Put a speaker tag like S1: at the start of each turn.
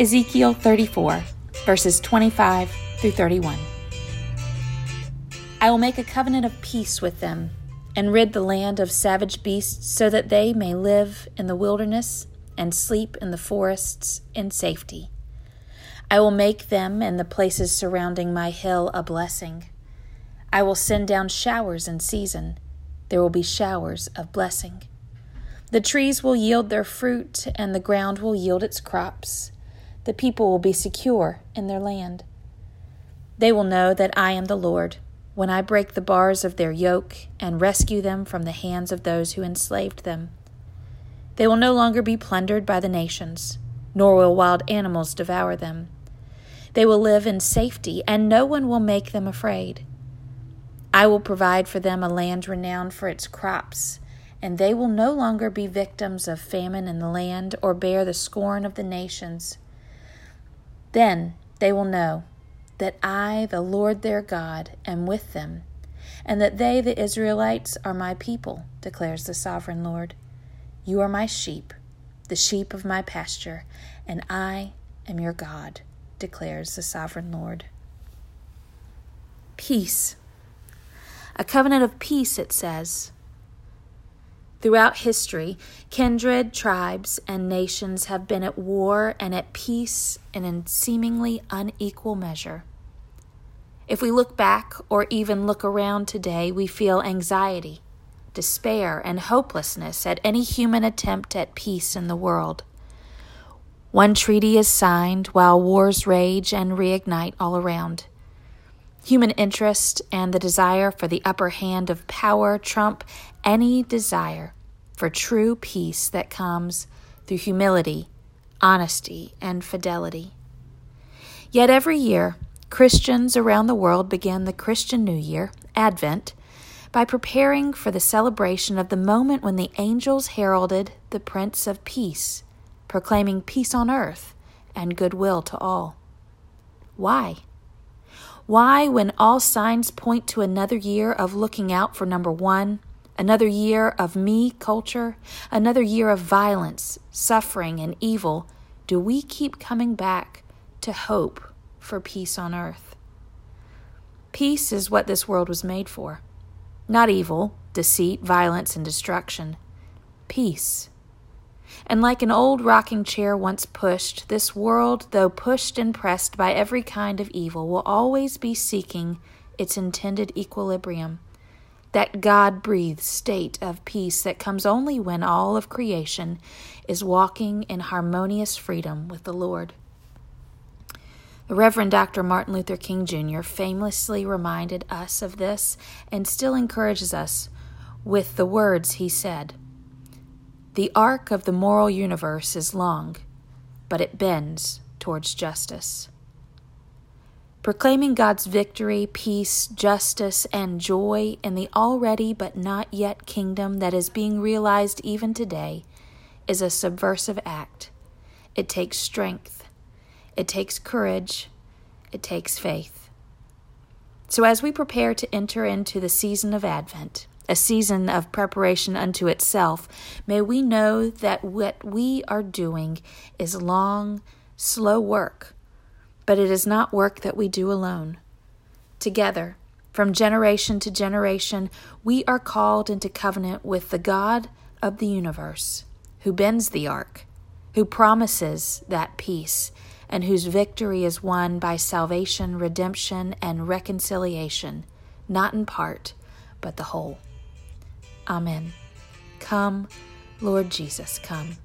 S1: Ezekiel 34, verses 25 through 31. I will make a covenant of peace with them and rid the land of savage beasts so that they may live in the wilderness and sleep in the forests in safety. I will make them and the places surrounding my hill a blessing. I will send down showers in season. There will be showers of blessing. The trees will yield their fruit, and the ground will yield its crops. The people will be secure in their land. They will know that I am the Lord when I break the bars of their yoke and rescue them from the hands of those who enslaved them. They will no longer be plundered by the nations, nor will wild animals devour them. They will live in safety, and no one will make them afraid. I will provide for them a land renowned for its crops, and they will no longer be victims of famine in the land or bear the scorn of the nations. Then they will know that I, the Lord their God, am with them, and that they, the Israelites, are my people, declares the sovereign Lord. You are my sheep, the sheep of my pasture, and I am your God, declares the sovereign Lord. Peace. A covenant of peace, it says. Throughout history, kindred, tribes, and nations have been at war and at peace in seemingly unequal measure. If we look back or even look around today, we feel anxiety, despair, and hopelessness at any human attempt at peace in the world. One treaty is signed while wars rage and reignite all around. Human interest and the desire for the upper hand of power trump any desire for true peace that comes through humility, honesty, and fidelity. Yet every year, Christians around the world begin the Christian New Year, Advent, by preparing for the celebration of the moment when the angels heralded the Prince of Peace, proclaiming peace on earth and goodwill to all. Why? Why, when all signs point to another year of looking out for number one, another year of me culture, another year of violence, suffering, and evil, do we keep coming back to hope for peace on earth? Peace is what this world was made for. Not evil, deceit, violence, and destruction. Peace. And like an old rocking chair once pushed, this world, though pushed and pressed by every kind of evil, will always be seeking its intended equilibrium. That God breathed state of peace that comes only when all of creation is walking in harmonious freedom with the Lord. The Reverend Dr. Martin Luther King Jr. famously reminded us of this and still encourages us with the words he said The arc of the moral universe is long, but it bends towards justice. Proclaiming God's victory, peace, justice, and joy in the already but not yet kingdom that is being realized even today is a subversive act. It takes strength it takes courage, it takes faith. So, as we prepare to enter into the season of Advent, a season of preparation unto itself, may we know that what we are doing is long, slow work, but it is not work that we do alone. Together, from generation to generation, we are called into covenant with the God of the universe, who bends the arc, who promises that peace and whose victory is won by salvation, redemption, and reconciliation, not in part, but the whole. Amen. Come, Lord Jesus, come.